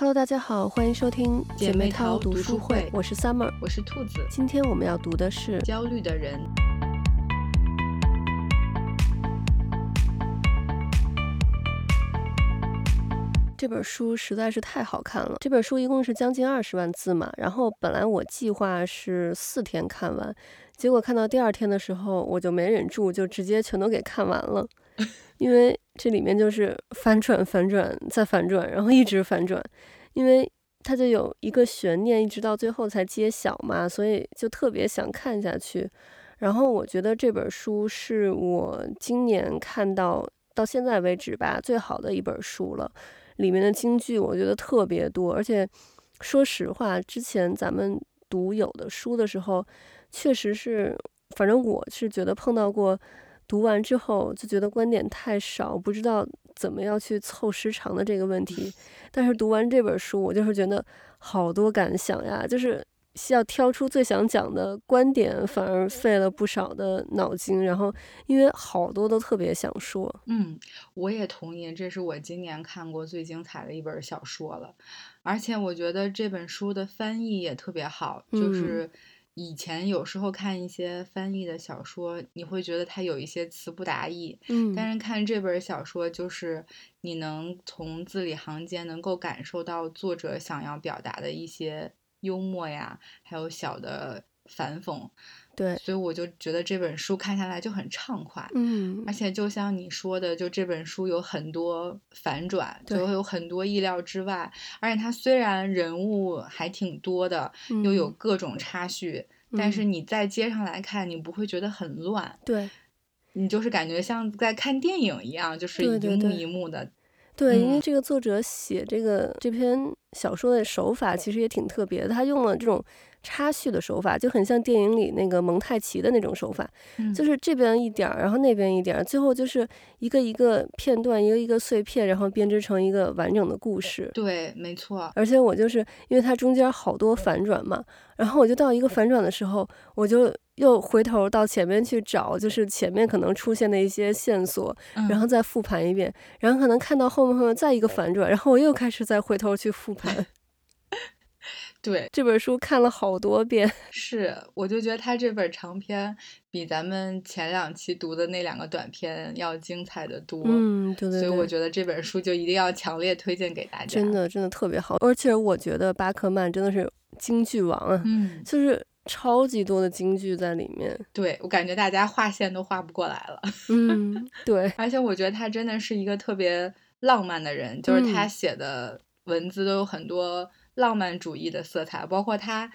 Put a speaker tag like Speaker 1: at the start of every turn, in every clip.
Speaker 1: Hello，大家好，欢迎收听
Speaker 2: 姐妹淘
Speaker 1: 读
Speaker 2: 读书会
Speaker 1: 我是 Summer。
Speaker 2: 我是兔子，
Speaker 1: 今天我们要读的是《
Speaker 2: 焦虑的人。
Speaker 1: 这本书实在是太好看了。这本书一共是将近二十万字嘛，然后本来我计划是四天看完，结果看到第二天的时候，我就没忍住，就直接全都给看完了。因为这里面就是反转、反转再反转，然后一直反转，因为它就有一个悬念，一直到最后才揭晓嘛，所以就特别想看下去。然后我觉得这本书是我今年看到到现在为止吧最好的一本书了。里面的金句我觉得特别多，而且说实话，之前咱们读有的书的时候，确实是，反正我是觉得碰到过，读完之后就觉得观点太少，不知道怎么样去凑时长的这个问题。但是读完这本书，我就是觉得好多感想呀，就是要挑出最想讲的观点，反而费了不少的脑筋。然后因为好多都特别想说，
Speaker 2: 嗯，我也同意，这是我今年看过最精彩的一本小说了。而且我觉得这本书的翻译也特别好，就是以前有时候看一些翻译的小说，你会觉得它有一些词不达意，
Speaker 1: 嗯，
Speaker 2: 但是看这本小说，就是你能从字里行间能够感受到作者想要表达的一些幽默呀，还有小的反讽。
Speaker 1: 对，
Speaker 2: 所以我就觉得这本书看下来就很畅快，
Speaker 1: 嗯。
Speaker 2: 而且就像你说的，就这本书有很多反转，
Speaker 1: 对。
Speaker 2: 就会有很多意料之外。而且它虽然人物还挺多的，又有
Speaker 1: 嗯。
Speaker 2: 各种插叙，但是
Speaker 1: 嗯。
Speaker 2: 你在街上来看，你不会觉得很乱，
Speaker 1: 对。
Speaker 2: 你就是感觉像在看电影一样，就是一幕一幕的。
Speaker 1: 对，因为
Speaker 2: 嗯。
Speaker 1: 这个作者写这个这篇小说的手法其实也挺特别的，他用了这种插叙的手法，就很像电影里那个蒙太奇的那种手法，
Speaker 2: 嗯。
Speaker 1: 就是这边一点儿，然后那边一点儿，最后就是一个一个片段，一个一个碎片，然后编织成一个完整的故事。
Speaker 2: 对，没错，
Speaker 1: 而且我就是因为它中间好多反转嘛，然后我就到一个反转的时候，我就又回头到前面去找，就是前面可能出现的一些线索，
Speaker 2: 嗯
Speaker 1: 然后再复盘一遍，然后可能看到后面后面再一个反转，然后我又开始再回头去复盘。
Speaker 2: 对，
Speaker 1: 这本书看了好多遍，
Speaker 2: 是，我就觉得他这本长篇比咱们前两期读的那两个短篇要精彩的多。
Speaker 1: 嗯，对对对，
Speaker 2: 所以我觉得这本书就一定要强烈推荐给大家。
Speaker 1: 真，的真的特别好，而且我觉得巴克曼真的是京剧王啊，
Speaker 2: 嗯，
Speaker 1: 就是超级多的京剧在里面。
Speaker 2: 对我感觉大家划线都划不过来了。
Speaker 1: 嗯，对，
Speaker 2: 而且我觉得他真的是一个特别浪漫的人，就是他
Speaker 1: 嗯
Speaker 2: 写的文字都有很多浪漫主义的色彩，包括他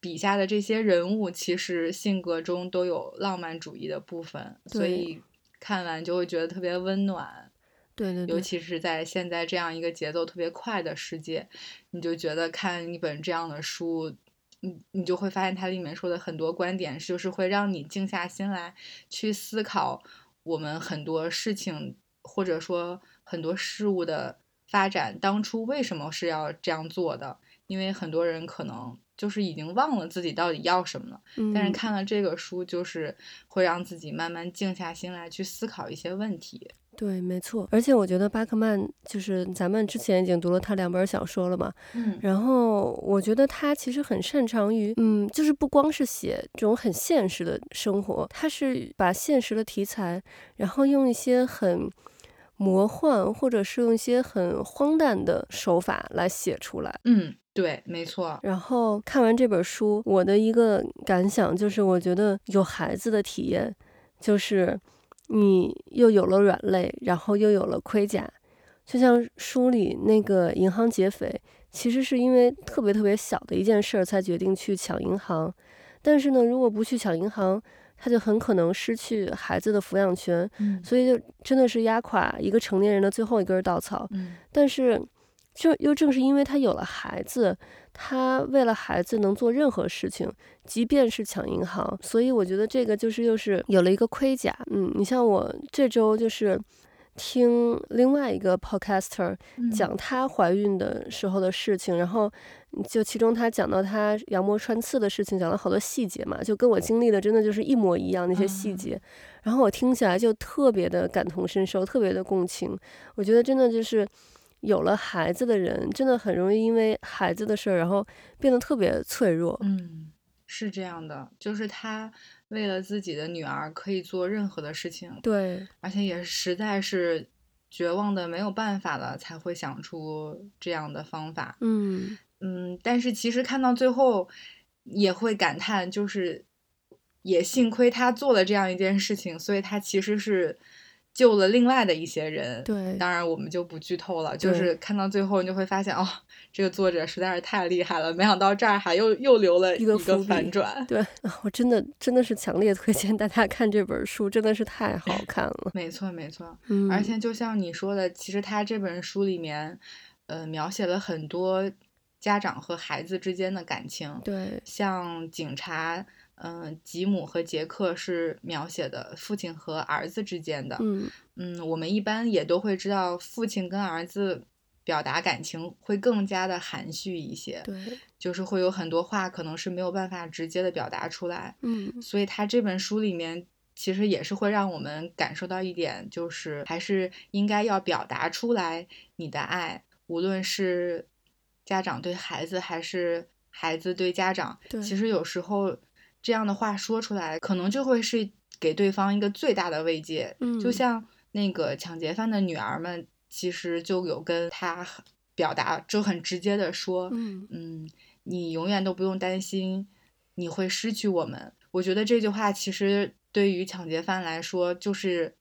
Speaker 2: 笔下的这些人物，其实性格中都有浪漫主义的部分，所以看完就会觉得特别温暖。尤
Speaker 1: 对对尤，
Speaker 2: 其是在现在这样一个节奏特别快的世界，你就觉得看一本这样的书，你你就会发现它里面说的很多观点，就是会让你静下心来去思考我们很多事情或者说很多事物的发展，当初为什么是要这样做的？因为很多人可能就是已经忘了自己到底要什么了，但是
Speaker 1: 嗯
Speaker 2: 看了这个书，就是会让自己慢慢静下心来去思考一些问题。
Speaker 1: 对，没错。而且我觉得巴克曼就是咱们之前已经读了他两本小说了嘛，
Speaker 2: 嗯
Speaker 1: 然后我觉得他其实很擅长于，嗯，就是不光是写这种很现实的生活，他是把现实的题材，然后用一些很魔幻或者是用一些很荒诞的手法来写出来。
Speaker 2: 嗯，对，没错。
Speaker 1: 然后看完这本书，我的一个感想就是，我觉得有孩子的体验，就是你又有了软肋，然后又有了盔甲，就像书里那个银行劫匪，其实是因为特别特别小的一件事儿才决定去抢银行，但是呢，如果不去抢银行，他就很可能失去孩子的抚养权，
Speaker 2: 嗯。
Speaker 1: 所以就真的是压垮一个成年人的最后一根稻草。
Speaker 2: 嗯。
Speaker 1: 但是，就又正是因为他有了孩子，他为了孩子能做任何事情，即便是抢银行。所以我觉得这个就是又是有了一个盔甲。嗯，你像我这周就是听另外一个 podcaster
Speaker 2: 嗯
Speaker 1: 讲她怀孕的时候的事情，然后就其中她讲到她羊膜穿刺的事情，讲了好多细节嘛，就跟我经历的真的就是一模一样那些细节。然后我听起来就特别的感同身受，特别的共情。我觉得真的就是有了孩子的人，真的很容易因为孩子的事儿，然后变得特别脆弱。
Speaker 2: 嗯，是这样的，就是他为了自己的女儿可以做任何的事情，
Speaker 1: 对，
Speaker 2: 而且也实在是绝望的没有办法了，才会想出这样的方法。
Speaker 1: 嗯
Speaker 2: 嗯，但是其实看到最后，也会感叹，就是也幸亏他做了这样一件事情，所以他其实是救了另外的一些人。
Speaker 1: 对
Speaker 2: 当然我们就不剧透了，就是看到最后你就会发现，哦，这个作者实在是太厉害了，没想到这儿还又又留了
Speaker 1: 一个
Speaker 2: 反转。
Speaker 1: 对，啊 我真的真的是强烈推荐大家看这本书，真的是太好 看了。
Speaker 2: 没错，没错。
Speaker 1: 嗯，
Speaker 2: 而且就像你说的，其实他这本书里面，呃，描写了很多家长和孩子之间的感情。
Speaker 1: 对，
Speaker 2: 像警察，嗯、吉姆和杰克是描写的父亲和儿子之间的。
Speaker 1: 嗯
Speaker 2: 嗯，我们一般也都会知道，父亲跟儿子表达感情会更加的含蓄一些，
Speaker 1: 对，
Speaker 2: 就是会有很多话可能是没有办法直接的表达出来。
Speaker 1: 嗯
Speaker 2: 所以他这本书里面其实也是会让我们感受到一点，就是还是应该要表达出来你的爱，无论是家长对孩子还是孩子对家长。
Speaker 1: 对
Speaker 2: 其实有时候这样的话说出来，可能就会是给对方一个最大的慰藉。
Speaker 1: 嗯
Speaker 2: 就像那个抢劫犯的女儿们，其实就有跟他表达，就很直接的说，
Speaker 1: 嗯
Speaker 2: 嗯，你永远都不用担心你会失去我们。我觉得这句话其实对于抢劫犯来说，就是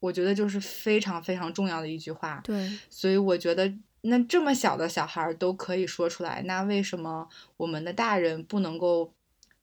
Speaker 2: 我觉得就是非常非常重要的一句话。
Speaker 1: 对，
Speaker 2: 所以我觉得，那这么小的小孩儿都可以说出来，那为什么我们的大人不能够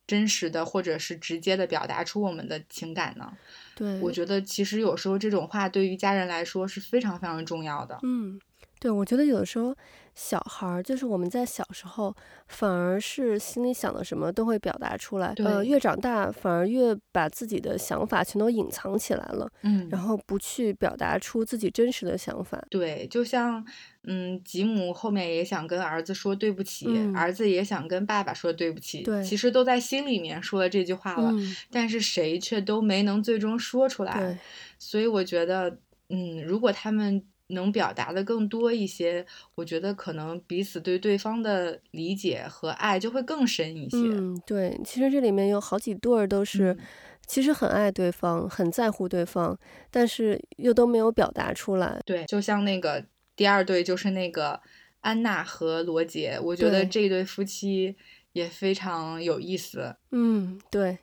Speaker 2: 真实的或者是直接的表达出我们的情感呢？
Speaker 1: 对，
Speaker 2: 我觉得其实有时候这种话对于家人来说是非常非常重要的。
Speaker 1: 嗯，对，我觉得有的时候小孩儿就是我们在小时候，反而是心里想的什么都会表达出来，呃，越长大反而越把自己的想法全都隐藏起来了，
Speaker 2: 嗯。
Speaker 1: 然后不去表达出自己真实的想法。
Speaker 2: 对，就像嗯，吉姆后面也想跟儿子说对不起，
Speaker 1: 嗯。
Speaker 2: 儿子也想跟爸爸说对不起，
Speaker 1: 对
Speaker 2: 其实都在心里面说了这句话了，
Speaker 1: 嗯，
Speaker 2: 但是谁却都没能最终说出来。
Speaker 1: 对，
Speaker 2: 所以我觉得，嗯，如果他们能表达的更多一些，我觉得可能彼此对对方的理解和爱就会更深一些。
Speaker 1: 嗯，对，其实这里面有好几对儿都是
Speaker 2: 嗯
Speaker 1: 其实很爱对方，很在乎对方，但是又都没有表达出来。
Speaker 2: 对，就像那个第二对，就是那个安娜和罗杰，我觉得这对夫妻也非常有意思。
Speaker 1: 嗯，对，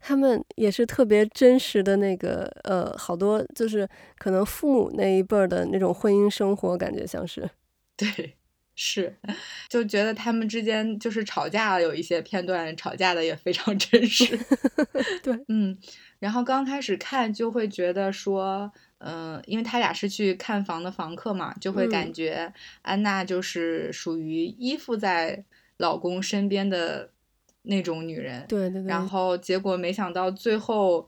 Speaker 1: 他们也是特别真实的那个，呃，好多就是可能父母那一辈儿的那种婚姻生活，感觉像是，
Speaker 2: 对，是，就觉得他们之间就是吵架，有一些片段吵架的也非常真实。
Speaker 1: 对，
Speaker 2: 嗯，然后刚开始看就会觉得说，嗯、因为他俩是去看房的房客嘛，就会感
Speaker 1: 嗯。
Speaker 2: 觉安娜就是属于依附在老公身边的那种女人。
Speaker 1: 对对对，
Speaker 2: 然后结果没想到最后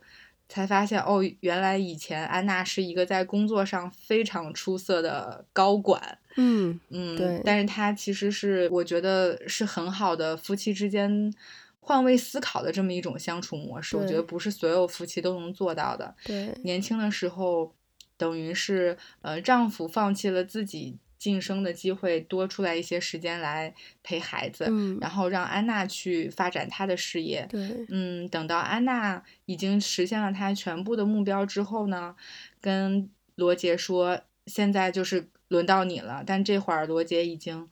Speaker 2: 才发现，哦，原来以前安娜是一个在工作上非常出色的高管。
Speaker 1: 嗯，
Speaker 2: 嗯，
Speaker 1: 对
Speaker 2: 但是她其实是我觉得是很好的夫妻之间换位思考的这么一种相处模式，我觉得不是所有夫妻都能做到的。
Speaker 1: 对，
Speaker 2: 年轻的时候，等于是呃，丈夫放弃了自己晋升的机会，多出来一些时间来陪孩子，
Speaker 1: 嗯，
Speaker 2: 然后让安娜去发展她的事业。
Speaker 1: 对，
Speaker 2: 嗯，等到安娜已经实现了她全部的目标之后呢，跟罗杰说，现在就是轮到你了。但这会儿罗杰已经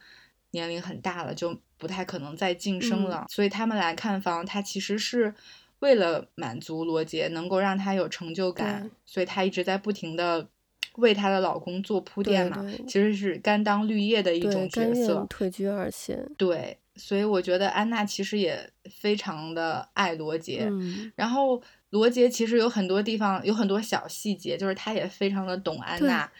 Speaker 2: 年龄很大了，就不太可能再晋升
Speaker 1: 嗯
Speaker 2: 了。所以他们来看房，他其实是为了满足罗杰，能够让他有成就感，所以他一直在不停的为她的老公做铺垫嘛。
Speaker 1: 对
Speaker 2: 其实是甘当绿叶的一，种角色。
Speaker 1: 退居二线。
Speaker 2: 对，所以我觉得安娜其实也非常的爱罗杰。
Speaker 1: 嗯，
Speaker 2: 然后罗杰其实有很多地方有很多小细节，就是他也非常的懂安娜，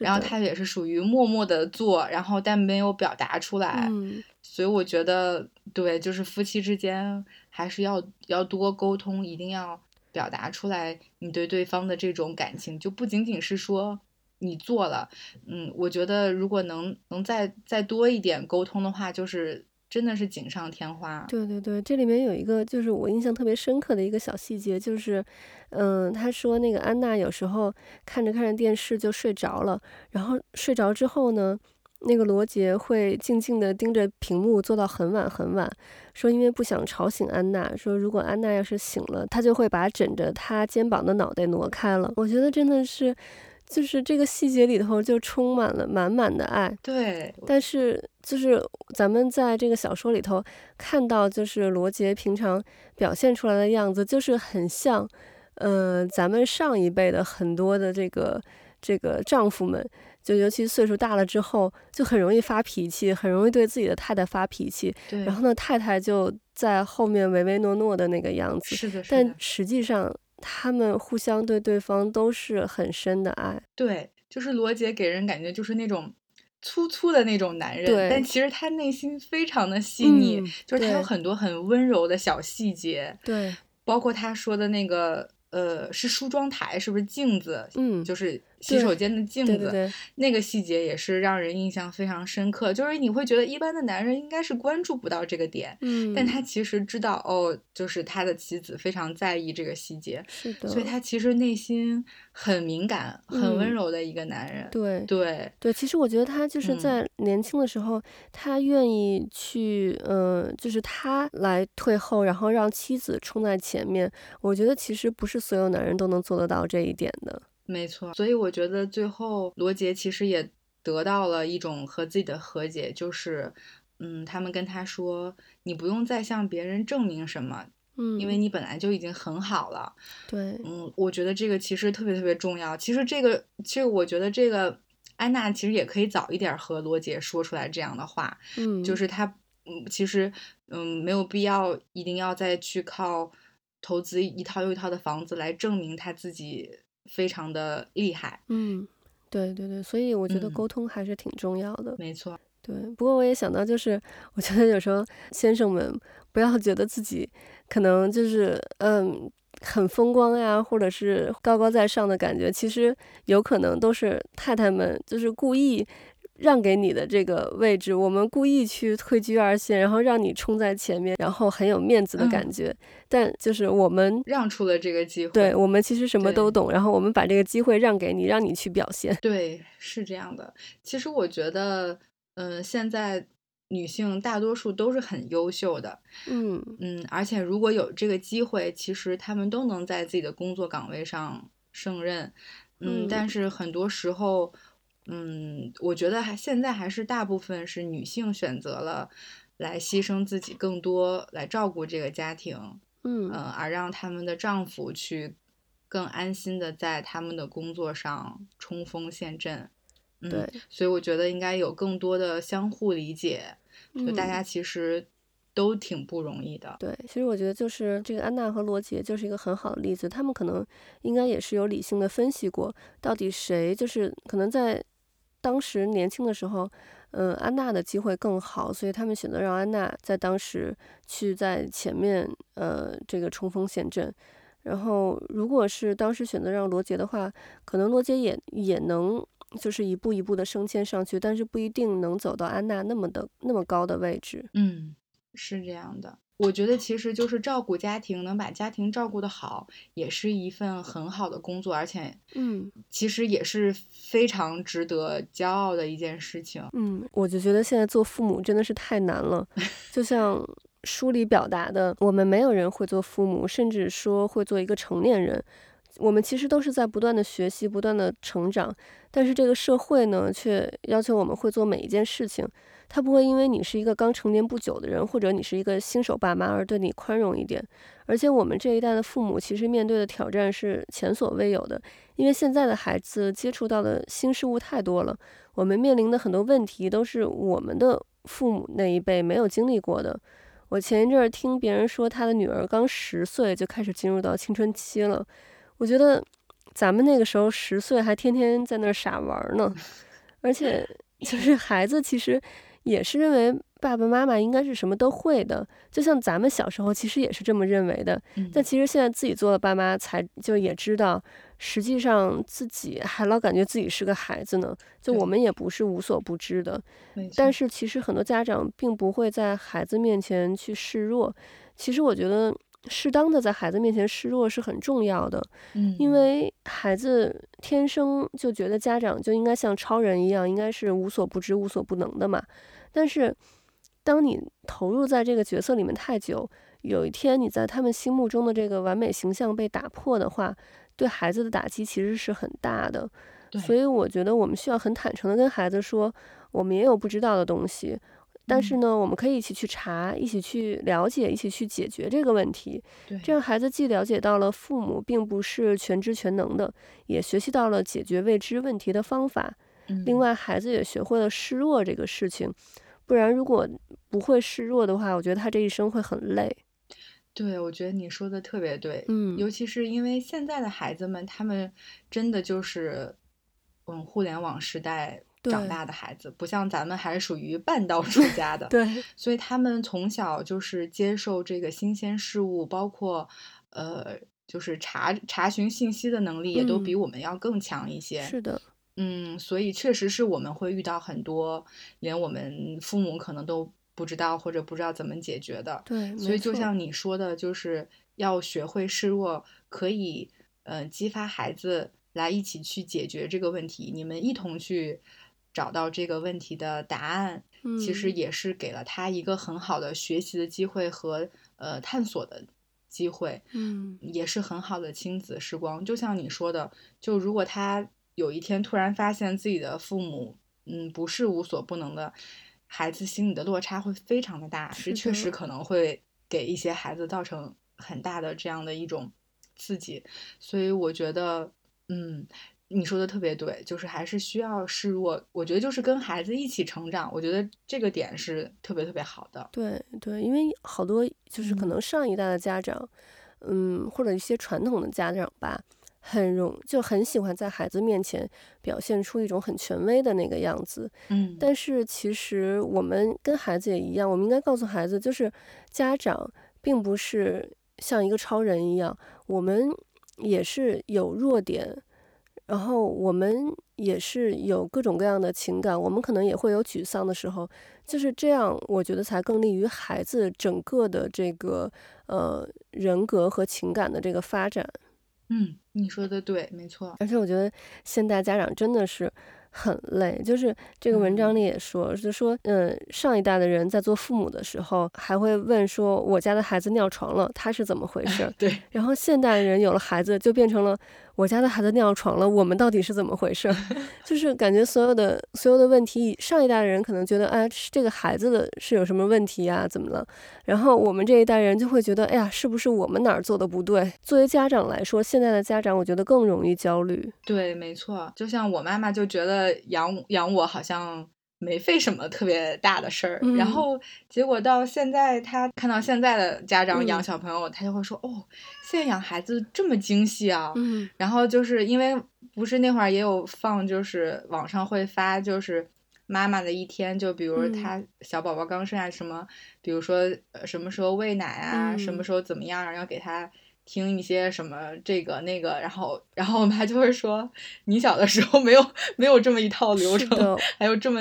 Speaker 2: 然后他也是属于默默的做，然后但没有表达出来。
Speaker 1: 嗯，
Speaker 2: 所以我觉得，对，就是夫妻之间还是要要多沟通，一定要表达出来你对对方的这种感情，就不仅仅是说你做了，嗯，我觉得如果能能再再多一点沟通的话，就是真的是锦上添花。
Speaker 1: 对对对，这里面有一个就是我印象特别深刻的一个小细节，就是，嗯，他说那个安娜有时候看着看着电视就睡着了，然后睡着之后呢，那个罗杰会静静地盯着屏幕做到很晚很晚，说因为不想吵醒安娜，说如果安娜要是醒了，他就会把枕着她肩膀的脑袋挪开了。我觉得真的是。就是这个细节里头就充满了满满的爱，
Speaker 2: 对。
Speaker 1: 但是就是咱们在这个小说里头看到，就是罗杰平常表现出来的样子，就是很像，呃，咱们上一辈的很多的这个这个丈夫们，就尤其岁数大了之后，就很容易发脾气，很容易对自己的太太发脾气。
Speaker 2: 对。
Speaker 1: 然后呢，太太就在后面唯唯诺诺的那个样子。
Speaker 2: 是的，是
Speaker 1: 的。但实际上。他们互相对对方都是很深的爱，
Speaker 2: 对，就是罗杰给人感觉就是那种粗粗的那种男人，但其实他内心非常的细腻，就是他有很多很温柔的小细节，
Speaker 1: 对，
Speaker 2: 包括他说的那个。呃，是梳妆台，是不是镜子？
Speaker 1: 嗯，
Speaker 2: 就是洗手间的镜
Speaker 1: 子，
Speaker 2: 那个细节也是让人印象非常深刻。就是你会觉得一般的男人应该是关注不到这个点，
Speaker 1: 嗯，
Speaker 2: 但他其实知道哦，就是他的妻子非常在意这个细节，
Speaker 1: 是的，
Speaker 2: 所以他其实内心很敏感、很温柔的一个男人。
Speaker 1: 对
Speaker 2: 对
Speaker 1: 对，其实我觉得他就是在年轻的时候，他愿意去，嗯，就是他来退后，然后让妻子冲在前面。我觉得其实不是。所有男人都能做得到这一点的，
Speaker 2: 没错。所以我觉得最后罗杰其实也得到了一种和自己的和解，就是，嗯，他们跟他说，你不用再向别人证明什么，
Speaker 1: 嗯，
Speaker 2: 因为你本来就已经很好了。
Speaker 1: 对，
Speaker 2: 嗯，我觉得这个其实特别特别重要。其实这个，其实我觉得这个安娜其实也可以早一点和罗杰说出来这样的话，
Speaker 1: 嗯，
Speaker 2: 就是他，嗯，其实，嗯，没有必要一定要再去靠。投资一套又一套的房子来证明他自己非常的厉害。
Speaker 1: 嗯，对对对，所以我觉得沟通还是挺重要的。
Speaker 2: 没错，
Speaker 1: 对。不过我也想到，就是我觉得有时候先生们不要觉得自己可能就是嗯很风光呀，或者是高高在上的感觉，其实有可能都是太太们就是故意。让给你的这个位置，我们故意去退居二线，然后让你冲在前面，然后很有面子的感觉。但就是我们
Speaker 2: 让出了这个机会，
Speaker 1: 对我们其实什么都懂，然后我们把这个机会让给你，让你去表现。
Speaker 2: 对，是这样的。其实我觉得，嗯，现在女性大多数都是很优秀的，
Speaker 1: 嗯
Speaker 2: 嗯，而且如果有这个机会，其实她们都能在自己的工作岗位上胜任。嗯，但是很多时候。嗯，我觉得还现在还是大部分是女性选择了来牺牲自己更多来照顾这个家庭，
Speaker 1: 嗯
Speaker 2: 而让他们的丈夫去更安心的在他们的工作上冲锋陷阵。
Speaker 1: 对，
Speaker 2: 所以我觉得应该有更多的相互理解，就大家其实都挺不容易的。
Speaker 1: 对，其实我觉得就是这个安娜和罗杰就是一个很好的例子，他们可能应该也是有理性的分析过，到底谁就是可能在。当时年轻的时候，嗯，安娜的机会更好，所以他们选择让安娜在当时去在前面，呃，这个冲锋陷阵。然后，如果是当时选择让罗杰的话，可能罗杰也也能就是一步一步的升迁上去，但是不一定能走到安娜那么的那么高的位置。
Speaker 2: 嗯，是这样的。我觉得其实就是照顾家庭，能把家庭照顾得好，也是一份很好的工作，而且，
Speaker 1: 嗯，
Speaker 2: 其实也是非常值得骄傲的一件事情。
Speaker 1: 嗯，我就觉得现在做父母真的是太难了，就像书里表达的，我们没有人会做父母，甚至说会做一个成年人。我们其实都是在不断的学习，不断的成长，但是这个社会呢，却要求我们会做每一件事情。他不会因为你是一个刚成年不久的人，或者你是一个新手爸妈而对你宽容一点。而且我们这一代的父母其实面对的挑战是前所未有的，因为现在的孩子接触到的新事物太多了，我们面临的很多问题都是我们的父母那一辈没有经历过的。我前一阵儿听别人说，他的女儿刚十岁就开始进入到青春期了。我觉得咱们那个时候十岁还天天在那儿傻玩呢，而且就是孩子其实也是认为爸爸妈妈应该是什么都会的，就像咱们小时候其实也是这么认为的。但其实现在自己做了爸妈，才就也知道实际上自己还老感觉自己是个孩子呢。就我们也不是无所不知的，但是其实很多家长并不会在孩子面前去示弱。其实我觉得适当的在孩子面前示弱是很重要的，
Speaker 2: 嗯，
Speaker 1: 因为孩子天生就觉得家长就应该像超人一样，应该是无所不知、无所不能的嘛。但是，当你投入在这个角色里面太久，有一天你在他们心目中的这个完美形象被打破的话，对孩子的打击其实是很大的。所以我觉得我们需要很坦诚的跟孩子说，我们也有不知道的东西，但是
Speaker 2: 嗯
Speaker 1: 呢，我们可以一起去查，一起去了解，一起去解决这个问题。这样孩子既了解到了父母并不是全知全能的，也学习到了解决未知问题的方法。另
Speaker 2: 嗯
Speaker 1: 外，孩子也学会了示弱这个事情。不然，如果不会示弱的话，我觉得他这一生会很累。
Speaker 2: 对，我觉得你说的特别对，
Speaker 1: 嗯。
Speaker 2: 尤其是因为现在的孩子们，他们真的就是，嗯，互联网时代长大的孩子，不像咱们还是属于半道出家的，
Speaker 1: 对，
Speaker 2: 所以他们从小就是接受这个新鲜事物，包括呃，就是查查询信息的能力，也都比
Speaker 1: 嗯。
Speaker 2: 我们要更强一些。
Speaker 1: 是的，
Speaker 2: 嗯，所以确实是我们会遇到很多连我们父母可能都不知道或者不知道怎么解决的。
Speaker 1: 对，
Speaker 2: 所以就像你说的，就是要学会示弱，可以呃激发孩子来一起去解决这个问题，你们一同去找到这个问题的答案，其实
Speaker 1: 嗯
Speaker 2: 也是给了他一个很好的学习的机会和呃探索的机会。
Speaker 1: 嗯，
Speaker 2: 也是很好的亲子时光。就像你说的，就如果他有一天突然发现自己的父母，嗯，不是无所不能的，孩子心里的落差会非常的大，
Speaker 1: 是
Speaker 2: 确实可能会给一些孩子造成很大的这样的一种刺激。所以我觉得，嗯。你说的特别对，就是还是需要示弱。我觉得就是跟孩子一起成长，我觉得这个点是特别特别好的。
Speaker 1: 对对，因为好多就是可
Speaker 2: 嗯
Speaker 1: 能上一代的家长，嗯，或者一些传统的家长吧，很容就很喜欢在孩子面前表现出一种很权威的那个样子。
Speaker 2: 嗯，
Speaker 1: 但是其实我们跟孩子也一样，我们应该告诉孩子，就是家长并不是像一个超人一样，我们也是有弱点，然后我们也是有各种各样的情感，我们可能也会有沮丧的时候，就是这样，我觉得才更利于孩子整个的这个呃人格和情感的这个发展。
Speaker 2: 嗯，你说的对，没错。
Speaker 1: 而且我觉得现代家长真的是很累，就是这个文章
Speaker 2: 嗯
Speaker 1: 里也说，就说，嗯，上一代的人在做父母的时候，还会问说，我家的孩子尿床了，他是怎么回事儿？
Speaker 2: 对，
Speaker 1: 然后现代人有了孩子，就变成了我家的孩子尿床了，我们到底是怎么回事？就是感觉所有的所有的问题，上一代的人可能觉得，哎，是这个孩子的是有什么问题呀、怎么了？然后我们这一代人就会觉得，哎呀，是不是我们哪儿做的不对？作为家长来说，现在的家长我觉得更容易焦虑。
Speaker 2: 对，没错，就像我妈妈就觉得养养我好像没费什么特别大的事儿，然
Speaker 1: 嗯。
Speaker 2: 后结果到现在，他看到现在的家长养
Speaker 1: 嗯。
Speaker 2: 小朋友，他就会说：“哦，现在养孩子这么精细啊！”
Speaker 1: 嗯。
Speaker 2: 然后就是因为不是那会儿也有放，就是网上会发，就是妈妈的一天，就比如
Speaker 1: 嗯。
Speaker 2: 她小宝宝刚生下什么，比如说呃什么时候喂奶啊，什么
Speaker 1: 嗯。
Speaker 2: 时候怎么样，然后给他听一些什么这个那个，然后然后我妈就会说，你小的时候没有没有这么一套流程，还有这么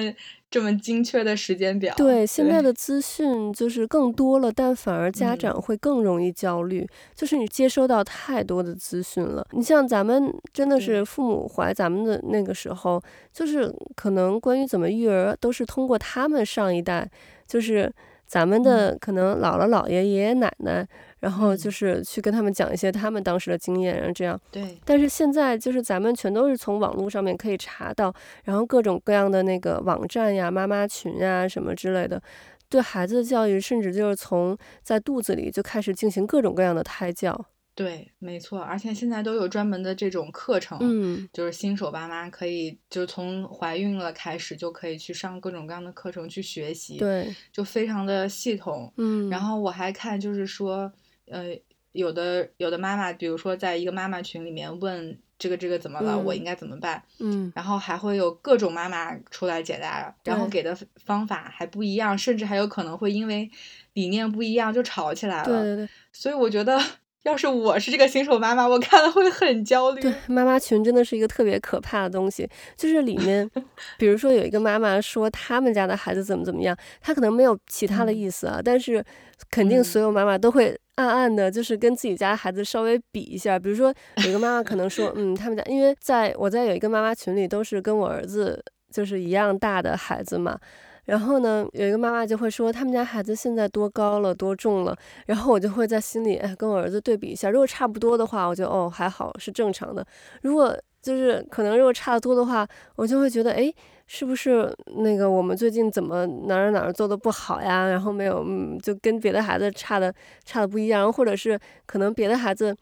Speaker 2: 这么精确的时间表。
Speaker 1: 对，现在的资讯就是更多了，但反而家
Speaker 2: 嗯
Speaker 1: 长会更容易焦虑，就是你接收到太多的资讯了。你像咱们真的是父母怀咱们的那个时候，就是可能关于怎么育儿，都是通过他们上一代，就是咱们的可能姥姥姥爷、爷爷奶奶，然后就
Speaker 2: 嗯
Speaker 1: 是去跟他们讲一些他们当时的经验，然后这样。
Speaker 2: 对
Speaker 1: 但是现在就是咱们全都是从网络上面可以查到，然后各种各样的那个网站呀、妈妈群呀什么之类的，对孩子的教育，甚至就是从在肚子里就开始进行各种各样的胎教。
Speaker 2: 对，没错，而且现在都有专门的这种课程，
Speaker 1: 嗯，
Speaker 2: 就是新手爸妈可以就从怀孕了开始就可以去上各种各样的课程去学习，，
Speaker 1: 对，
Speaker 2: 就非常的系统。
Speaker 1: 嗯，
Speaker 2: 然后我还看就是说，呃，有的有的妈妈，比如说在一个妈妈群里面问这个这个怎么了，我
Speaker 1: 嗯。
Speaker 2: 应该怎么办，
Speaker 1: 嗯，
Speaker 2: 然后还会有各种妈妈出来解答，然后给的方法还不一样，甚至还有可能会因为理念不一样就吵起来了。
Speaker 1: 对对对，
Speaker 2: 所以我觉得要是我是这个新手妈妈，我看了会很焦虑。
Speaker 1: 对，妈妈群真的是一个特别可怕的东西，就是里面，比如说有一个妈妈说他们家的孩子怎么怎么样，她可能没有其他的意思啊，但是肯定所有妈妈都会暗暗的，就是跟自己家孩子稍微比一下。比如说有个妈妈可能说，嗯，他们家，因为在我在有一个妈妈群里，都是跟我儿子就是一样大的孩子嘛。然后呢，有一个妈妈就会说他们家孩子现在多高了，多重了。然后我就会在心里，哎，跟我儿子对比一下。如果差不多的话，我就哦还好是正常的。如果就是可能如果差得多的话，我就会觉得，哎，是不是那个我们最近怎么哪儿哪儿做的不好呀？然后没有，嗯，就跟别的孩子差的差的不一样，或者是可能别的孩子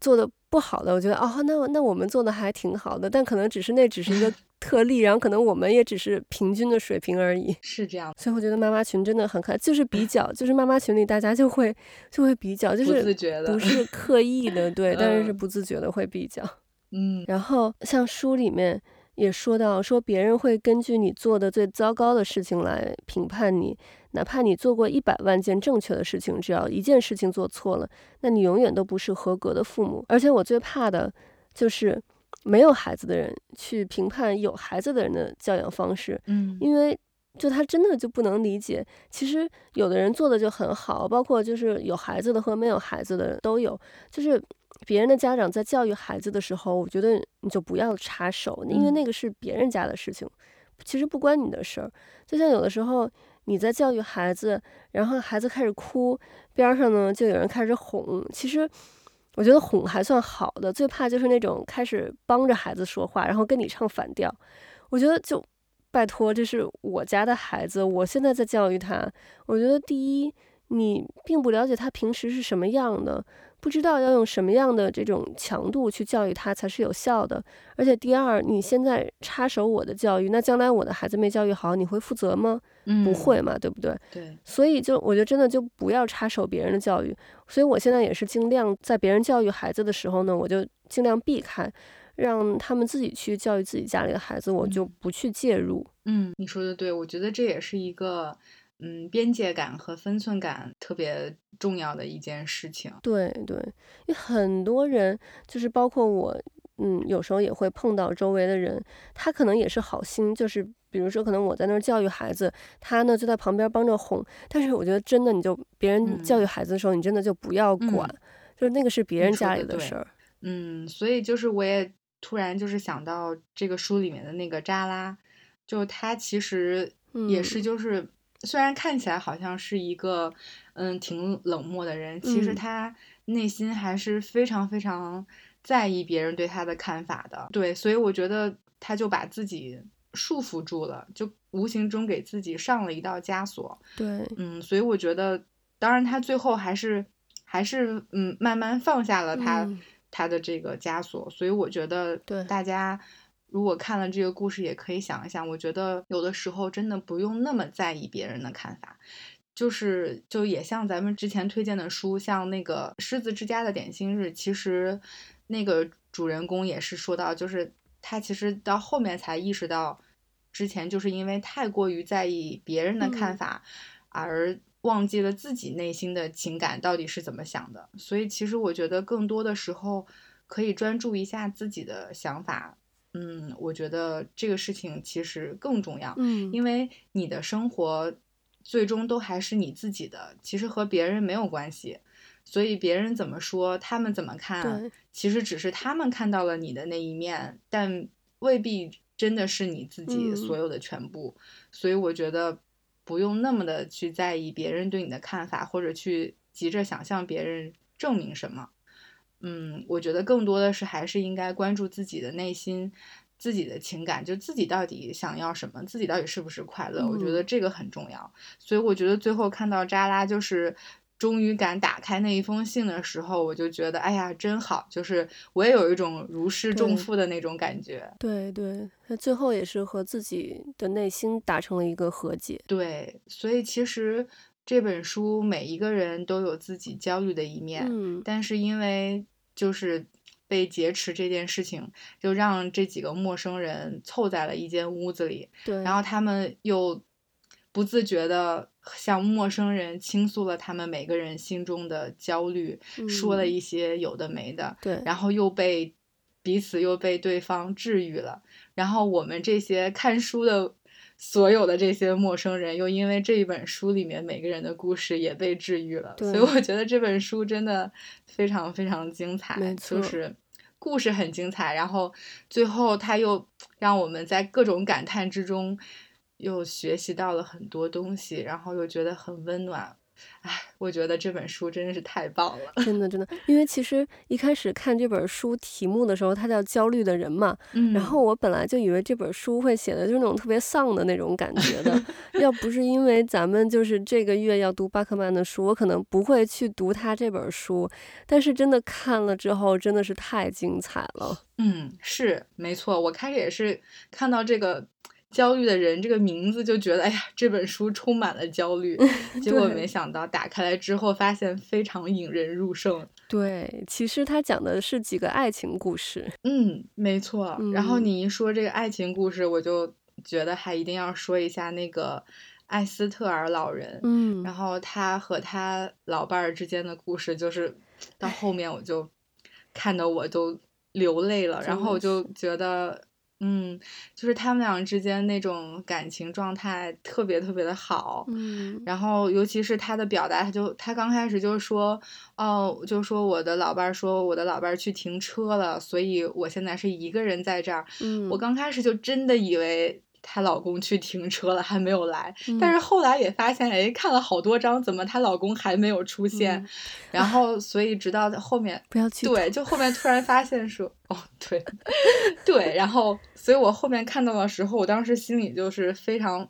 Speaker 1: 做的不好的，我觉得哦，那那我们做的还挺好的，但可能只是那只是一个。特例，然后可能我们也只是平均的水平而已，
Speaker 2: 是这样。
Speaker 1: 所以我觉得妈妈群真的很可爱，就是比较，就是妈妈群里大家就会就会比较，就是不是刻意的，对，但是是不自觉的会比较。
Speaker 2: 嗯，
Speaker 1: 然后像书里面也说到，说别人会根据你做的最糟糕的事情来评判你，哪怕你做过一百万件正确的事情，只要一件事情做错了，那你永远都不是合格的父母。而且我最怕的就是。没有孩子的人去评判有孩子的人的教养方式，
Speaker 2: 嗯，
Speaker 1: 因为就他真的就不能理解。其实有的人做的就很好，包括就是有孩子的和没有孩子的都有。就是别人的家长在教育孩子的时候，我觉得你就不要插手，因为那个是别人家的事情，其实不关你的事儿。就像有的时候你在教育孩子，然后孩子开始哭，边上呢就有人开始哄，其实。我觉得哄还算好的，最怕就是那种开始帮着孩子说话，然后跟你唱反调。我觉得就拜托，这是我家的孩子，我现在在教育他。我觉得第一，你并不了解他平时是什么样的。不知道要用什么样的这种强度去教育他才是有效的，而且第二，你现在插手我的教育，那将来我的孩子没教育好，你会负责吗？
Speaker 2: 嗯，
Speaker 1: 不会嘛，对不对？
Speaker 2: 对。
Speaker 1: 所以就我觉得真的就不要插手别人的教育。所以我现在也是尽量在别人教育孩子的时候呢，我就尽量避开，让他们自己去教育自己家里的孩子，我就不去介入。
Speaker 2: 嗯，你说的对，我觉得这也是一个。嗯，边界感和分寸感特别重要的一件事情。
Speaker 1: 对对，因为很多人就是包括我，嗯，有时候也会碰到周围的人，他可能也是好心，就是比如说可能我在那儿教育孩子，他呢就在旁边帮着哄。但是我觉得真的，你就别人教育孩子的时候，你真的就不要管，就是那个是别人家里
Speaker 2: 的
Speaker 1: 事儿。
Speaker 2: 嗯，所以就是我也突然就是想到这个书里面的那个扎拉，就他其实也是就是。虽然看起来好像是一个，嗯，挺冷漠的人，其实他内心还是非常非常在意别人对他的看法的。对，所以我觉得他就把自己束缚住了，就无形中给自己上了一道枷锁。
Speaker 1: 对，
Speaker 2: 嗯，所以我觉得，当然他最后还是还是嗯慢慢放下了他他的这个枷锁。所以我觉得，
Speaker 1: 对
Speaker 2: 大家。如果看了这个故事，也可以想一想。我觉得有的时候真的不用那么在意别人的看法，就是就也像咱们之前推荐的书，像那个《狮子之家的点心日》，其实那个主人公也是说到，就是他其实到后面才意识到，之前就是因为太过于在意别人的看法，而忘记了自己内心的情感到底是怎么想的。所以其实我觉得更多的时候可以专注一下自己的想法。嗯，我觉得这个事情其实更重要。
Speaker 1: 嗯，
Speaker 2: 因为你的生活最终都还是你自己的，其实和别人没有关系。所以别人怎么说，他们怎么看，其实只是他们看到了你的那一面，但未必真的是你自己所有的全部。所以我觉得不用那么的去在意别人对你的看法，或者去急着想向别人证明什么。嗯，我觉得更多的是还是应该关注自己的内心，自己的情感，就自己到底想要什么，自己到底是不是快乐，我觉得这个很重要。所以我觉得最后看到扎拉就是终于敢打开那一封信的时候，我就觉得哎呀，真好，就是我也有一种如释重负的那种感觉。
Speaker 1: 对对，他最后也是和自己的内心达成了一个和解。
Speaker 2: 对，所以其实。这本书每一个人都有自己焦虑的一面，
Speaker 1: 嗯，
Speaker 2: 但是因为就是被劫持这件事情，就让这几个陌生人凑在了一间屋子里，
Speaker 1: 对，
Speaker 2: 然后他们又不自觉的向陌生人倾诉了他们每个人心中的焦虑，说了
Speaker 1: 嗯。
Speaker 2: 一些有的没的，
Speaker 1: 对，
Speaker 2: 然后又被彼此又被对方治愈了，然后我们这些看书的所有的这些陌生人，又因为这一本书里面每个人的故事也被治愈了，所以我觉得这本书真的非常非常精彩，就是故事很精彩，然后最后他又让我们在各种感叹之中又学习到了很多东西，然后又觉得很温暖。哎，我觉得这本书真的是太棒了。
Speaker 1: 真的真的，因为其实一开始看这本书题目的时候，它叫《焦虑的人》嘛，
Speaker 2: 嗯
Speaker 1: 然后我本来就以为这本书会写的就是那种特别丧的那种感觉的，要不是因为咱们就是这个月要读巴克曼的书，我可能不会去读他这本书。但是真的看了之后，真的是太精彩了。
Speaker 2: 嗯，是没错。我开始也是看到这个焦虑的人这个名字，就觉得哎呀，这本书充满了焦虑。结果没想到打开来之后，发现非常引人入胜。
Speaker 1: 对，其实他讲的是几个爱情故事。
Speaker 2: 嗯，没错。然后
Speaker 1: 嗯
Speaker 2: 你一说这个爱情故事，我就觉得还一定要说一下那个艾斯特尔老人。
Speaker 1: 嗯
Speaker 2: 然后他和他老伴儿之间的故事，就是到后面我就看得我都流泪了，然后我就觉得，嗯，就是他们俩之间那种感情状态特别特别的好。
Speaker 1: 嗯
Speaker 2: 然后，尤其是他的表达，他就他刚开始就说，哦，就说我的老伴儿说我的老伴儿去停车了，所以我现在是一个人在这儿。
Speaker 1: 嗯，
Speaker 2: 我刚开始就真的以为她老公去停车了，还没有来。但
Speaker 1: 嗯
Speaker 2: 是后来也发现，哎，看了好多张，怎么她老公还没有出现？
Speaker 1: 嗯
Speaker 2: 然后，所以直到后面，
Speaker 1: 不要去
Speaker 2: 对，就后面突然发现说，哦，对，对，然后，所以我后面看到的时候，我当时心里就是非常、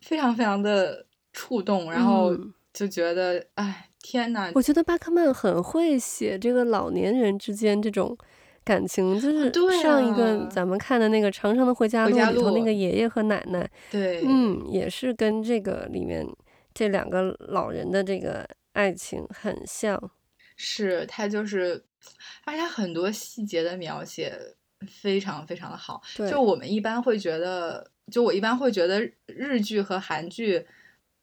Speaker 2: 非常、非常的触动，然后
Speaker 1: 嗯
Speaker 2: 就觉得，哎，天呐，
Speaker 1: 我觉得巴克曼很会写这个老年人之间这种感情，就是
Speaker 2: 对
Speaker 1: 上一个
Speaker 2: 啊
Speaker 1: 咱们看的那个《长长的回家路》
Speaker 2: 回家路
Speaker 1: 里头那个爷爷和奶奶，
Speaker 2: 对，
Speaker 1: 嗯，也是跟这个里面这两个老人的这个爱情很像。
Speaker 2: 是他就是，而且他很多细节的描写非常非常的好。就我们一般会觉得，就我一般会觉得日剧和韩剧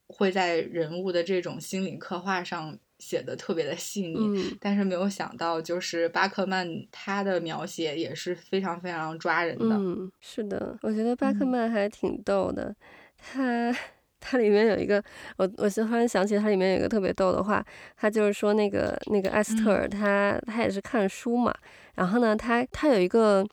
Speaker 2: 会在人物的这种心理刻画上写的特别的细腻，
Speaker 1: 嗯，
Speaker 2: 但是没有想到，就是巴克曼他的描写也是非常非常抓人的。
Speaker 1: 嗯，是的，我觉得巴克
Speaker 2: 嗯
Speaker 1: 曼还挺逗的，他。它里面有一个，我我突然想起它里面有一个特别逗的话，他就是说那个那个艾斯特
Speaker 2: 嗯
Speaker 1: 尔他他也是看书嘛，然后呢他他有一个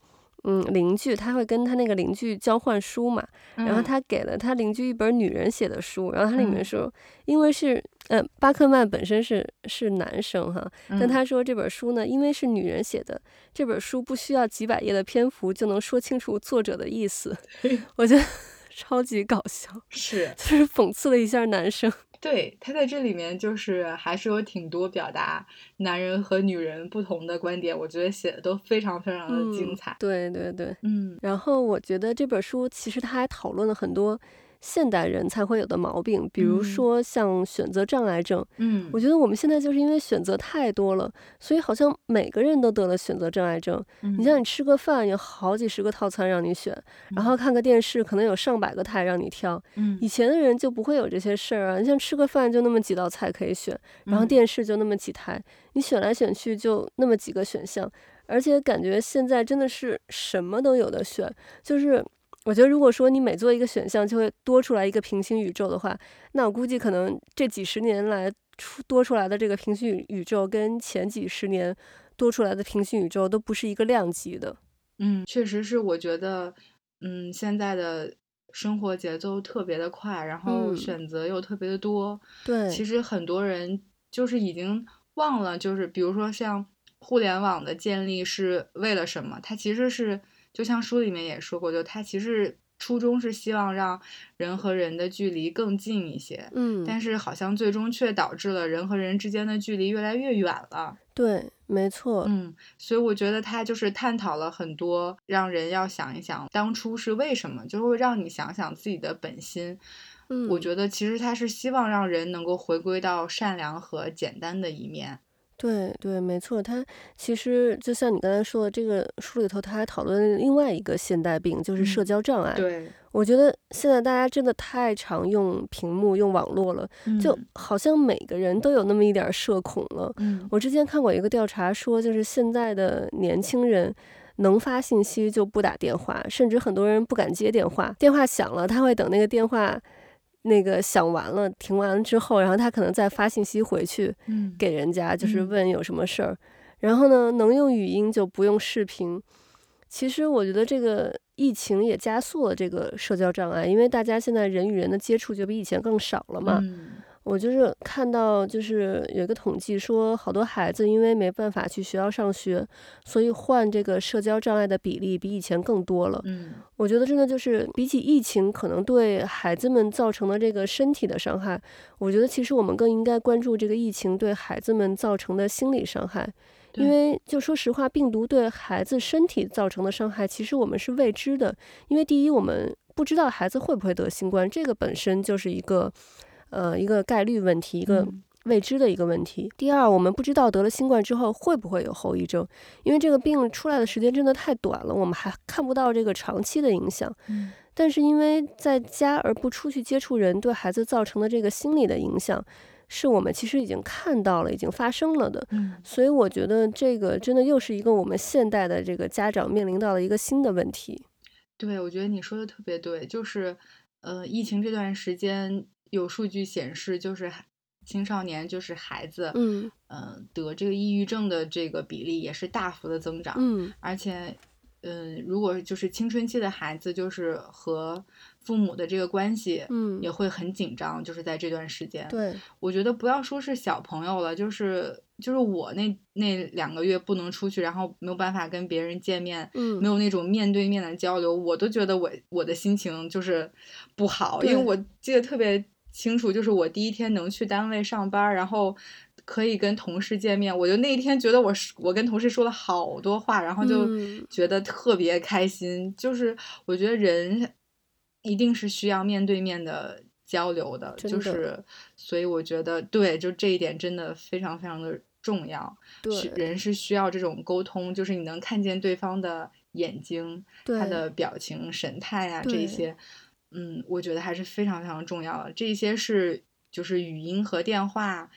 Speaker 1: 嗯邻居，他会跟他那个邻居交换书嘛，然后
Speaker 2: 嗯。
Speaker 1: 他给了他邻居一本女人写的书，然后他里面
Speaker 2: 嗯。
Speaker 1: 说，因为是呃巴克曼本身是是男生哈，但
Speaker 2: 嗯。
Speaker 1: 他说这本书呢，因为是女人写的，这本书不需要几百页的篇幅就能说清楚作者的意思，我觉得 超级搞笑，
Speaker 2: 是。
Speaker 1: 就是讽刺了一下男生。
Speaker 2: 对他在这里面就是还是有挺多表达男人和女人不同的观点，我觉得写的都非常非常的精
Speaker 1: 嗯
Speaker 2: 彩。
Speaker 1: 对对对。
Speaker 2: 嗯
Speaker 1: 然后我觉得这本书其实他还讨论了很多现代人才会有的毛病，比如
Speaker 2: 嗯
Speaker 1: 说像选择障碍症。
Speaker 2: 嗯
Speaker 1: 我觉得我们现在就是因为选择太多了，所以好像每个人都得了选择障碍症。
Speaker 2: 嗯
Speaker 1: 你像你吃个饭有好几十个套餐让你选，然后看个电视可能有上百个台让你挑。
Speaker 2: 嗯
Speaker 1: 以前的人就不会有这些事儿啊，你像吃个饭就那么几道菜可以选，然后
Speaker 2: 嗯
Speaker 1: 电视就那么几台，你选来选去就那么几个选项，而且感觉现在真的是什么都有的选，就是。我觉得，如果说你每做一个选项就会多出来一个平行宇宙的话，那我估计可能这几十年来出多出来的这个平行宇宙，跟前几十年多出来的平行宇宙都不是一个量级的。
Speaker 2: 嗯，确实是，我觉得，嗯，现在的生活节奏特别的快，然后
Speaker 1: 嗯
Speaker 2: 选择又特别的多。
Speaker 1: 对，
Speaker 2: 其实很多人就是已经忘了，就是比如说像互联网的建立是为了什么？它其实是就像书里面也说过，就他其实初衷是希望让人和人的距离更近一些，
Speaker 1: 嗯，
Speaker 2: 但是好像最终却导致了人和人之间的距离越来越远了。
Speaker 1: 对，没错，
Speaker 2: 嗯，所以我觉得他就是探讨了很多，让人要想一想当初是为什么，就会让你想想自己的本心。
Speaker 1: 嗯，
Speaker 2: 我觉得其实他是希望让人能够回归到善良和简单的一面。
Speaker 1: 对对，没错，它其实就像你刚才说的，这个书里头他还讨论另外一个现代病，就是社
Speaker 2: 嗯
Speaker 1: 交障碍。
Speaker 2: 对，
Speaker 1: 我觉得现在大家真的太常用屏幕、用网络了，就
Speaker 2: 嗯
Speaker 1: 好像每个人都有那么一点儿社恐了。
Speaker 2: 嗯
Speaker 1: 我之前看过一个调查说，就是现在的年轻人能发信息就不打电话，甚至很多人不敢接电话。电话响了，他会等那个电话那个想完了、停完了之后，然后他可能再发信息回去
Speaker 2: 嗯
Speaker 1: 给人家，就是
Speaker 2: 嗯
Speaker 1: 问有什么事儿。然后呢，能用语音就不用视频。其实我觉得这个疫情也加速了这个社交障碍，因为大家现在人与人的接触就比以前更少了嘛。
Speaker 2: 嗯
Speaker 1: 我就是看到，就是有一个统计说，好多孩子因为没办法去学校上学，所以患这个社交障碍的比例比以前更多了。
Speaker 2: 嗯
Speaker 1: 我觉得真的就是比起疫情可能对孩子们造成的这个身体的伤害，我觉得其实我们更应该关注这个疫情对孩子们造成的心理伤害。因为就说实话，病毒对孩子身体造成的伤害，其实我们是未知的。因为第一，我们不知道孩子会不会得新冠，这个本身就是一个，呃，一个概率问题，一个
Speaker 2: 嗯
Speaker 1: 未知的一个问题。第二，我们不知道得了新冠之后会不会有后遗症，因为这个病出来的时间真的太短了，我们还看不到这个长期的影响。
Speaker 2: 嗯
Speaker 1: 但是因为在家而不出去接触人，对孩子造成的这个心理的影响，是我们其实已经看到了，已经发生了的。
Speaker 2: 嗯
Speaker 1: 所以我觉得这个真的又是一个我们现代的这个家长面临到了一个新的问题。
Speaker 2: 对，我觉得你说的特别对，就是，呃，疫情这段时间有数据显示，就是青少年，就是孩子，
Speaker 1: 嗯。
Speaker 2: 呃，得这个抑郁症的这个比例也是大幅的增长，
Speaker 1: 嗯。
Speaker 2: 而且，嗯、如果就是青春期的孩子，就是和父母的这个关系
Speaker 1: 嗯，
Speaker 2: 也会很紧张，就是在这段时间，
Speaker 1: 对，
Speaker 2: 我觉得不要说是小朋友了，就是就是我那那两个月不能出去，然后没有办法跟别人见面，
Speaker 1: 嗯。
Speaker 2: 没有那种面对面的交流，我都觉得我我的心情就是不好，因为我记得特别清楚，就是我第一天能去单位上班，然后可以跟同事见面，我就那一天觉得我是我跟同事说了好多话，然后就
Speaker 1: 嗯。
Speaker 2: 觉得特别开心。就是我觉得人一定是需要面对面的交流的，
Speaker 1: 的
Speaker 2: 就是所以我觉得对，就这一点真的非常非常的重要。
Speaker 1: 对。
Speaker 2: 人是需要这种沟通，就是你能看见对方的眼睛、他的表情、神态啊这些，嗯，我觉得还是非常非常重要的。这些是就是语音和电话。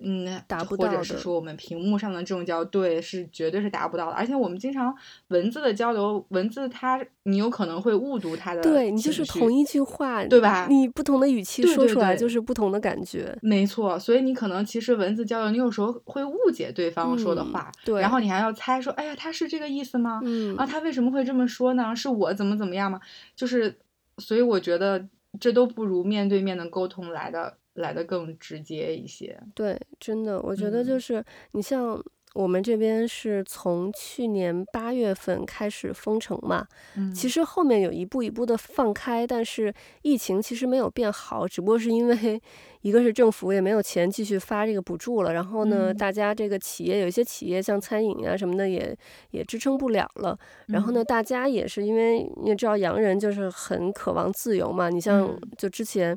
Speaker 2: 嗯，
Speaker 1: 达不
Speaker 2: 或者是说我们屏幕上的这种交流，对，是绝对是达不到的。而且我们经常文字的交流，文字它你有可能会误读它的，
Speaker 1: 对你就是同一句话，
Speaker 2: 对吧
Speaker 1: 你不同的语气说出来
Speaker 2: 对
Speaker 1: 就是不同的感觉。
Speaker 2: 没错，所以你可能其实文字交流，你有时候会误解对方说的
Speaker 1: 嗯
Speaker 2: 话，
Speaker 1: 对
Speaker 2: 然后你还要猜说，哎呀，他是这个意思吗？
Speaker 1: 嗯
Speaker 2: 啊，他为什么会这么说呢？是我怎么怎么样吗？就是，所以我觉得这都不如面对面的沟通来的来的更直接一些。
Speaker 1: 对，真的，我觉得就
Speaker 2: 嗯
Speaker 1: 是你像我们这边是从去年八月份开始封城嘛，
Speaker 2: 嗯，
Speaker 1: 其实后面有一步一步的放开，但是疫情其实没有变好，只不过是因为一个是政府也没有钱继续发这个补助了，然后呢，
Speaker 2: 嗯。
Speaker 1: 大家这个企业有一些企业像餐饮啊什么的也也支撑不了了，然后呢，
Speaker 2: 嗯。
Speaker 1: 大家也是因为你也知道洋人就是很渴望自由嘛，你像
Speaker 2: 嗯。
Speaker 1: 就之前。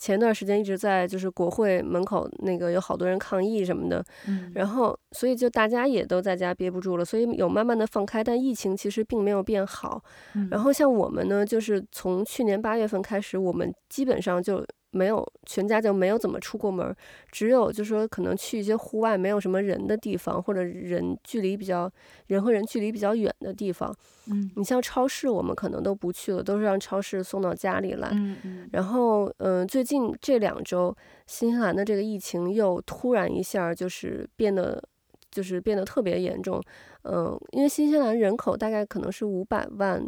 Speaker 1: 前段时间一直在就是国会门口那个有好多人抗议什么的，
Speaker 2: 嗯，
Speaker 1: 然后所以就大家也都在家憋不住了，所以有慢慢的放开，但疫情其实并没有变好。
Speaker 2: 嗯
Speaker 1: 然后像我们呢，就是从去年八月份开始，我们基本上就没有全家就没有怎么出过门儿，只有就说可能去一些户外没有什么人的地方，或者人距离比较人和人距离比较远的地方。
Speaker 2: 嗯
Speaker 1: 你像超市，我们可能都不去了，都是让超市送到家里来。
Speaker 2: 嗯嗯
Speaker 1: 然后，嗯、最近这两周，新西兰的这个疫情又突然一下儿就是变得，就是变得特别严重。嗯、因为新西兰人口大概可能是五百万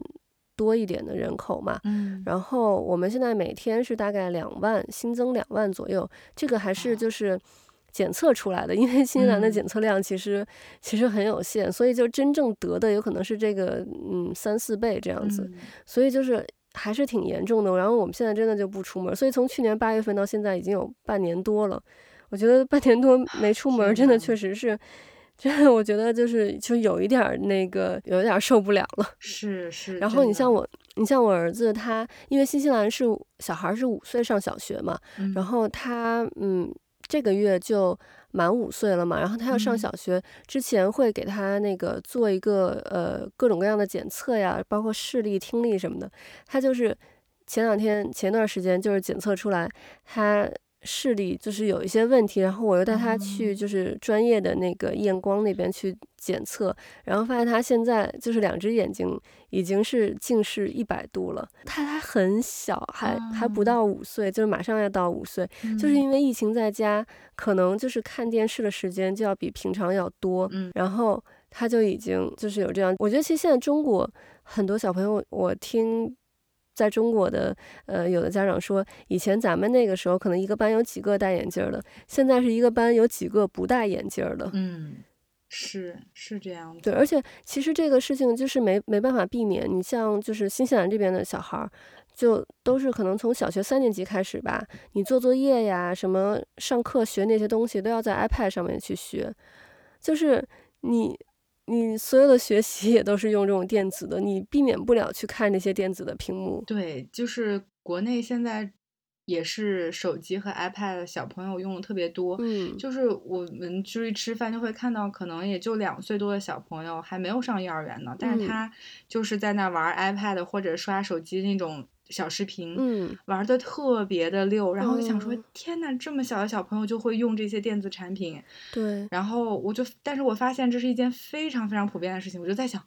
Speaker 1: 多一点的人口嘛，
Speaker 2: 嗯，
Speaker 1: 然后我们现在每天是大概两万，新增两万左右，这个还是就是检测出来的，因为新西兰的检测量其实、其实很有限，所以就真正得的有可能是这个嗯三四倍这样子。
Speaker 2: 嗯
Speaker 1: 所以就是还是挺严重的。然后我们现在真的就不出门，所以从去年八月份到现在已经有半年多了。我觉得半年多没出门，
Speaker 2: 天
Speaker 1: 真的确实是，真的我觉得就是就有一点儿那个有一点儿受不了了。
Speaker 2: 是 是。
Speaker 1: 然后你像我，你像我儿子他，因为新西兰是小孩儿是五岁上小学嘛，
Speaker 2: 嗯
Speaker 1: 然后他嗯。这个月就满五岁了嘛，然后他要上
Speaker 2: 嗯
Speaker 1: 小学，之前会给他那个做一个呃各种各样的检测呀，包括视力、听力什么的。他就是前两天前段时间就是检测出来他视力就是有一些问题，然后我又带他去
Speaker 2: 哦
Speaker 1: 就是专业的那个验光那边去检测，然后发现他现在就是两只眼睛已经是近视一百度了。他还很小，还还不
Speaker 2: 哦
Speaker 1: 到五岁，就是马上要到五岁，就是
Speaker 2: 嗯
Speaker 1: 因为疫情在家，可能就是看电视的时间就要比平常要多，
Speaker 2: 嗯
Speaker 1: 然后他就已经就是有这样。我觉得其实现在中国很多小朋友，我听。在中国的，呃，有的家长说，以前咱们那个时候可能一个班有几个戴眼镜儿的，现在是一个班有几个不戴眼镜儿的。
Speaker 2: 嗯，是是这样的。
Speaker 1: 对，而且其实这个事情就是没没办法避免。你像就是新西兰这边的小孩儿，就都是可能从小学三年级开始吧，你做作业呀、什么上课学那些东西都要在 iPad 上面去学，就是你你所有的学习也都是用这种电子的，你避免不了去看那些电子的屏幕。
Speaker 2: 对，就是国内现在也是手机和 iPad 小朋友用的特别多。
Speaker 1: 嗯，
Speaker 2: 就是我们出去吃饭就会看到，可能也就两岁多的小朋友还没有上幼儿园呢，但是
Speaker 1: 嗯
Speaker 2: 他就是在那玩 iPad 或者刷手机那种小视频，
Speaker 1: 嗯，
Speaker 2: 玩的特别的溜。然后我就想说，
Speaker 1: 嗯
Speaker 2: 天呐，这么小的小朋友就会用这些电子产品，
Speaker 1: 对，
Speaker 2: 然后我就，但是我发现这是一件非常非常普遍的事情，我就在想，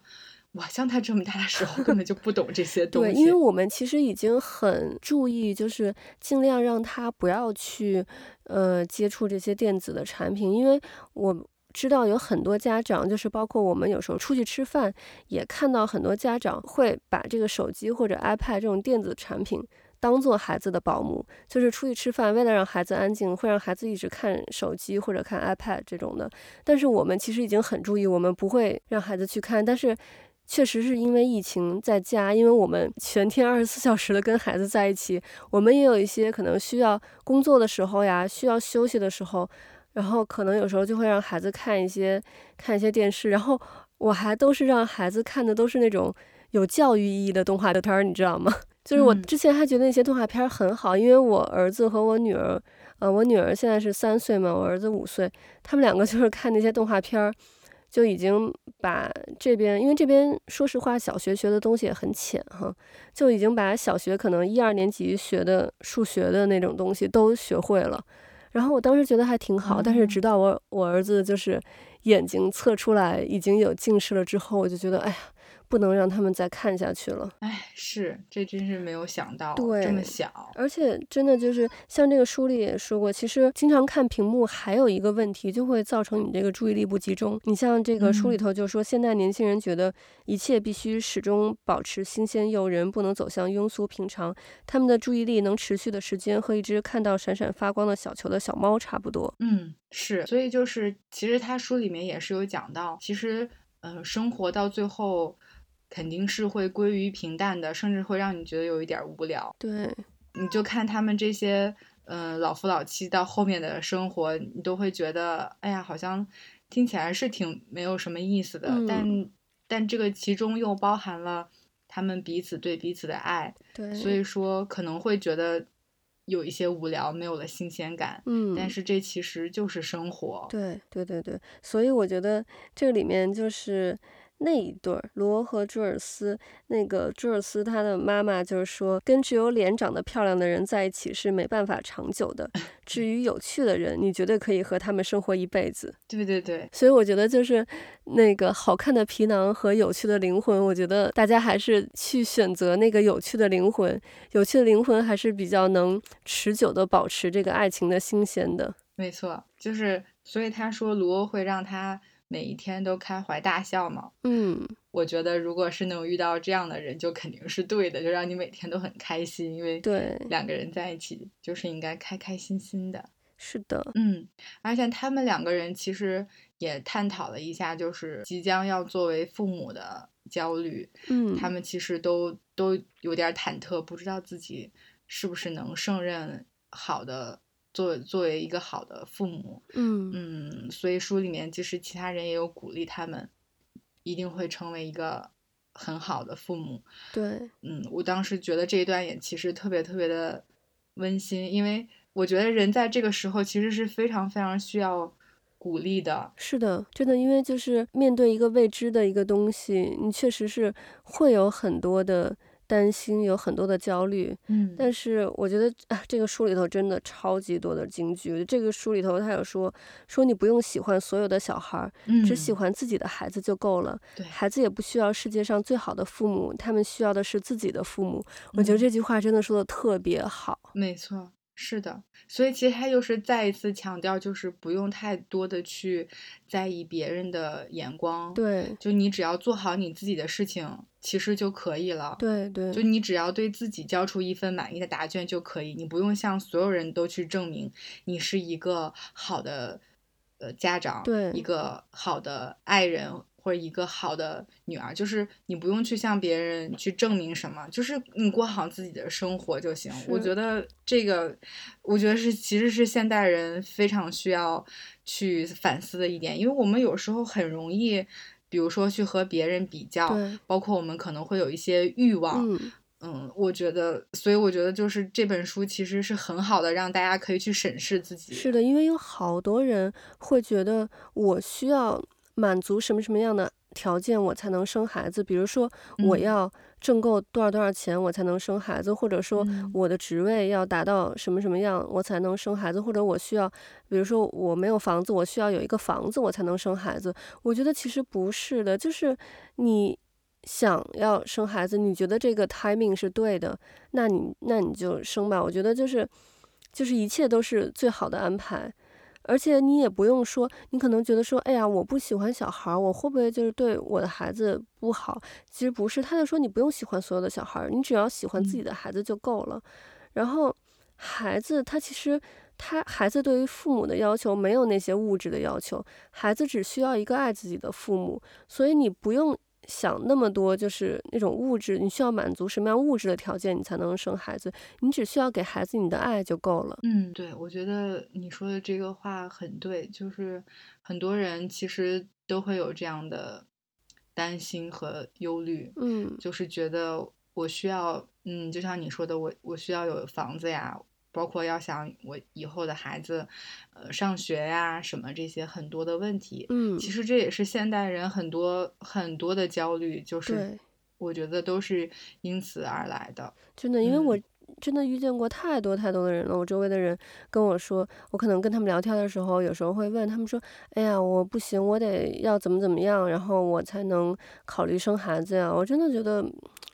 Speaker 2: 我，像他这么大的时候根本就不懂这些东
Speaker 1: 对，
Speaker 2: 西。
Speaker 1: 因为我们其实已经很注意，就是尽量让他不要去呃接触这些电子的产品，因为我知道有很多家长，就是包括我们有时候出去吃饭，也看到很多家长会把这个手机或者 iPad 这种电子产品。当做孩子的保姆，就是出去吃饭，为了让孩子安静，会让孩子一直看手机或者看 iPad 这种的。但是我们其实已经很注意，我们不会让孩子去看。但是确实是因为疫情在家，因为我们全天二十四小时的跟孩子在一起，我们也有一些可能需要工作的时候呀，需要休息的时候，然后可能有时候就会让孩子看一些看一些电视，然后我还都是让孩子看的都是那种有教育意义的动画片儿，你知道吗？就是我
Speaker 2: 嗯
Speaker 1: 之前还觉得那些动画片儿很好，因为我儿子和我女儿，呃，我女儿现在是三岁嘛，我儿子五岁，他们两个就是看那些动画片儿，就已经把这边，因为这边说实话，小学学的东西也很浅哈，就已经把小学可能一二年级学的数学的那种东西都学会了。然后我当时觉得还挺好，但是
Speaker 2: 哦
Speaker 1: 直到我我儿子就是眼睛测出来已经有近视了之后，我就觉得哎呀，不能让他们再看下去了。
Speaker 2: 哎，是，这真是没有想到，
Speaker 1: 对
Speaker 2: 这么小。
Speaker 1: 而且真的就是像这个书里也说过，其实经常看屏幕还有一个问题，就会造成你这个注意力不集中。你像这个书里
Speaker 2: 嗯
Speaker 1: 头就说，现在年轻人觉得一切必须始终保持新鲜诱人，不能走向庸俗平常。他们的注意力能持续的时间和一只看到闪闪发光的小球的小猫差不多。
Speaker 2: 嗯，是，所以就是，其实他书里面也是有讲到，其实，呃，生活到最后肯定是会归于平淡的，甚至会让你觉得有一点无聊。
Speaker 1: 对，
Speaker 2: 你就看他们这些，嗯、老夫老妻到后面的生活，你都会觉得，哎呀，好像听起来是挺没有什么意思的，
Speaker 1: 嗯
Speaker 2: 但但这个其中又包含了他们彼此对彼此的爱，
Speaker 1: 对，
Speaker 2: 所以说可能会觉得有一些无聊，没有了新鲜感。
Speaker 1: 嗯，
Speaker 2: 但是这其实就是生活。
Speaker 1: 对对对对，所以我觉得这个里面就是那一对儿，罗和朱尔斯。那个朱尔斯他的妈妈就是说，跟只有脸长得漂亮的人在一起是没办法长久的。至于有趣的人，你绝对可以和他们生活一辈子。
Speaker 2: 对对对，
Speaker 1: 所以我觉得就是那个好看的皮囊和有趣的灵魂，我觉得大家还是去选择那个有趣的灵魂。有趣的灵魂还是比较能持久的保持这个爱情的新鲜的。
Speaker 2: 没错，就是所以他说罗会让他每一天都开怀大笑嘛。
Speaker 1: 嗯，
Speaker 2: 我觉得如果是能遇到这样的人，就肯定是对的，就让你每天都很开心，因为
Speaker 1: 对
Speaker 2: 两个人在一起就是应该开开心心的。
Speaker 1: 是的，
Speaker 2: 嗯，而且他们两个人其实也探讨了一下，就是即将要作为父母的焦虑。
Speaker 1: 嗯，
Speaker 2: 他们其实都都有点忐忑，不知道自己是不是能胜任好的作作为一个好的父母。
Speaker 1: 嗯
Speaker 2: 嗯，所以书里面其实其他人也有鼓励他们，一定会成为一个很好的父母。
Speaker 1: 对，
Speaker 2: 嗯，我当时觉得这一段也其实特别特别的温馨，因为我觉得人在这个时候其实是非常非常需要鼓励的。
Speaker 1: 是的，真的，因为就是面对一个未知的一个东西，你确实是会有很多的。担心有很多的焦虑，
Speaker 2: 嗯，
Speaker 1: 但是我觉得啊，这个书里头真的超级多的金句。这个书里头他有说说你不用喜欢所有的小孩，只喜欢自己的孩子就够了。
Speaker 2: 对，
Speaker 1: 孩子也不需要世界上最好的父母，他们需要的是自己的父母。我觉得这句话真的说的特别好。
Speaker 2: 没错。是的，所以其实他又是再一次强调，就是不用太多的去在意别人的眼光，
Speaker 1: 对，
Speaker 2: 就你只要做好你自己的事情，其实就可以了，
Speaker 1: 对对，
Speaker 2: 就你只要对自己交出一份满意的答卷就可以，你不用向所有人都去证明你是一个好的呃家长，
Speaker 1: 对，
Speaker 2: 一个好的爱人。或者一个好的女儿，就是你不用去向别人去证明什么，就是你过好自己的生活就行。我觉得这个，我觉得是其实是现代人非常需要去反思的一点，因为我们有时候很容易，比如说去和别人比较，包括我们可能会有一些欲望。
Speaker 1: 嗯
Speaker 2: 嗯，我觉得，所以我觉得就是这本书其实是很好的，让大家可以去审视自己。
Speaker 1: 是的，因为有好多人会觉得我需要。满足什么什么样的条件我才能生孩子？比如说我要挣够多少多少钱我才能生孩子，或者说我的职位要达到什么什么样我才能生孩子，或者我需要，比如说我没有房子，我需要有一个房子我才能生孩子。我觉得其实不是的，就是你想要生孩子，你觉得这个 timing 是对的，那你那你就生吧。我觉得就是就是一切都是最好的安排。而且你也不用说，你可能觉得说，哎呀，我不喜欢小孩，我会不会就是对我的孩子不好？其实不是，他就说你不用喜欢所有的小孩，你只要喜欢自己的孩子就够了。然后孩子他其实他孩子对于父母的要求没有那些物质的要求，孩子只需要一个爱自己的父母，所以你不用。想那么多，就是那种物质，你需要满足什么样物质的条件，你才能生孩子？你只需要给孩子你的爱就够了。
Speaker 2: 嗯，对，我觉得你说的这个话很对，就是很多人其实都会有这样的担心和忧虑，
Speaker 1: 嗯，
Speaker 2: 就是觉得我需要，嗯，就像你说的，我我需要有房子呀。包括要想我以后的孩子，呃，上学呀，什么这些很多的问题，
Speaker 1: 嗯，
Speaker 2: 其实这也是现代人很多很多的焦虑，就是我觉得都是因此而来的。
Speaker 1: 真的，因为我真的遇见过太多太多的人了。我周围的人跟我说，我可能跟他们聊天的时候，有时候会问他们说：“哎呀，我不行，我得要怎么怎么样，然后我才能考虑生孩子呀？”我真的觉得。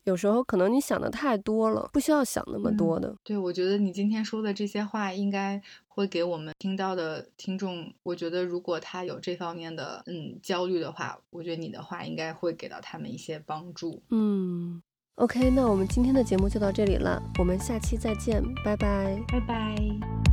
Speaker 1: 有时候可能你想的太多了，不需要想那么多的。
Speaker 2: 对，我觉得你今天说的这些话，应该会给我们听到的听众，我觉得如果他有这方面的嗯焦虑的话，我觉得你的话应该会给到他们一些帮助。
Speaker 1: 嗯，OK，那我们今天的节目就到这里了，我们下期再见，拜拜，
Speaker 2: 拜拜。